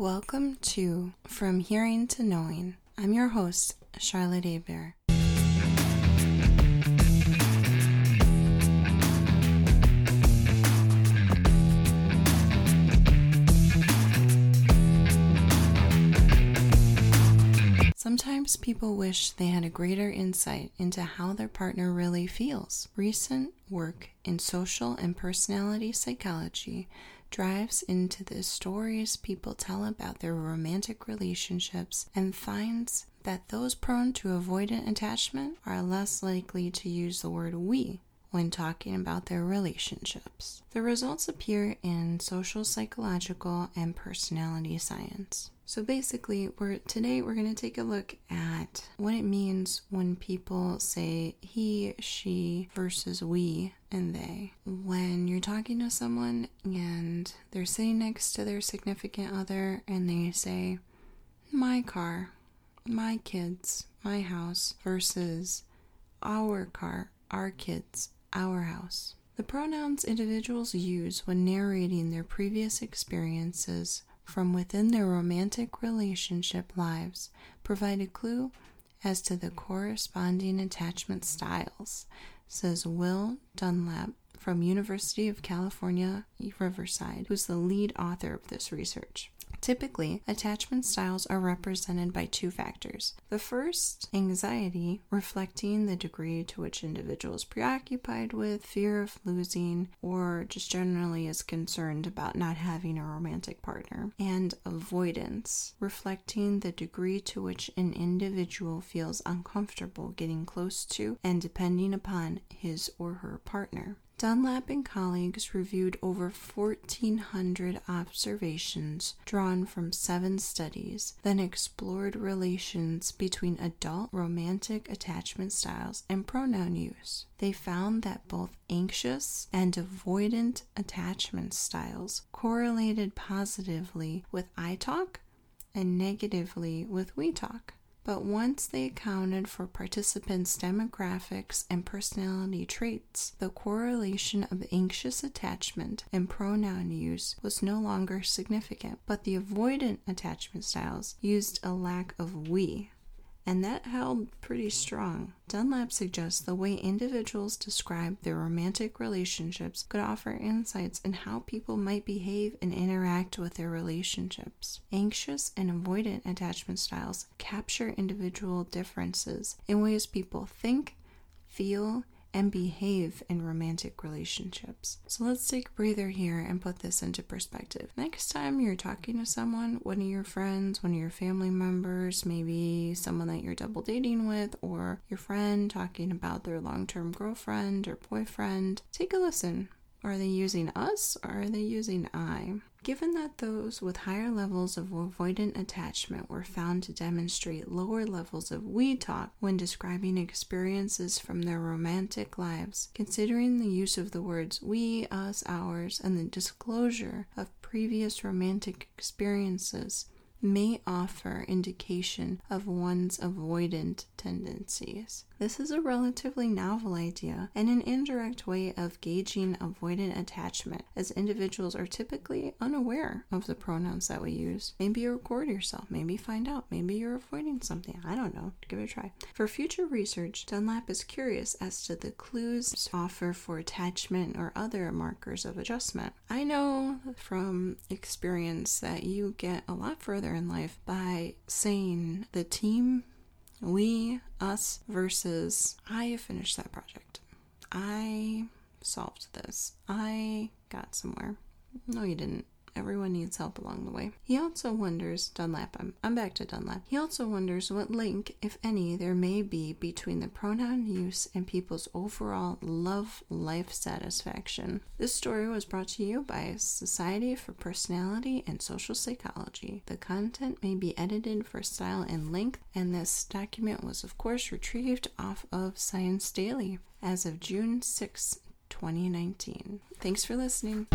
Welcome to From Hearing to Knowing. I'm your host, Charlotte Abear. Sometimes people wish they had a greater insight into how their partner really feels. Recent work in social and personality psychology drives into the stories people tell about their romantic relationships and finds that those prone to avoidant attachment are less likely to use the word we when talking about their relationships. The results appear in social psychological and personality science. So basically, we're today we're going to take a look at what it means when people say he, she versus we and they. When you're talking to someone and they're sitting next to their significant other and they say my car, my kids, my house versus our car, our kids, our house. The pronouns individuals use when narrating their previous experiences from within their romantic relationship lives provide a clue as to the corresponding attachment styles, says Will Dunlop from University of California, Riverside, who's the lead author of this research. Typically, attachment styles are represented by two factors. The first, anxiety, reflecting the degree to which individual is preoccupied with fear of losing or just generally is concerned about not having a romantic partner. And avoidance, reflecting the degree to which an individual feels uncomfortable getting close to and depending upon his or her partner. Dunlop and colleagues reviewed over 1,400 observations drawn from seven studies, then explored relations between adult romantic attachment styles and pronoun use. They found that both anxious and avoidant attachment styles correlated positively with I talk and negatively with we talk. But once they accounted for participants' demographics and personality traits, the correlation of anxious attachment and pronoun use was no longer significant. But the avoidant attachment styles used a lack of we and that held pretty strong. Dunlop suggests the way individuals describe their romantic relationships could offer insights in how people might behave and interact with their relationships. Anxious and avoidant attachment styles capture individual differences in ways people think, feel, and behave in romantic relationships. So let's take a breather here and put this into perspective. Next time you're talking to someone, one of your friends, one of your family members, maybe someone that you're double dating with, or your friend talking about their long term girlfriend or boyfriend, take a listen. Are they using us or are they using I? Given that those with higher levels of avoidant attachment were found to demonstrate lower levels of we talk when describing experiences from their romantic lives, considering the use of the words we, us, ours, and the disclosure of previous romantic experiences, may offer indication of one's avoidant tendencies. This is a relatively novel idea and an indirect way of gauging avoidant attachment, as individuals are typically unaware of the pronouns that we use. Maybe you record yourself, maybe find out, maybe you're avoiding something. I don't know. Give it a try. For future research, Dunlop is curious as to the clues offer for attachment or other markers of adjustment. I know from experience that you get a lot further in life by saying the team we, us versus I finished that project. I solved this. I got somewhere. No, you didn't. Everyone needs help along the way. He also wonders, Dunlop, I'm, back to Dunlop. He also wonders what link, if any, there may be between the pronoun use and people's overall love life satisfaction. This story was brought to you by Society for Personality and Social Psychology. The content may be edited for style and length, and this document was, of course, retrieved off of Science Daily as of June 6, 2019. Thanks for listening.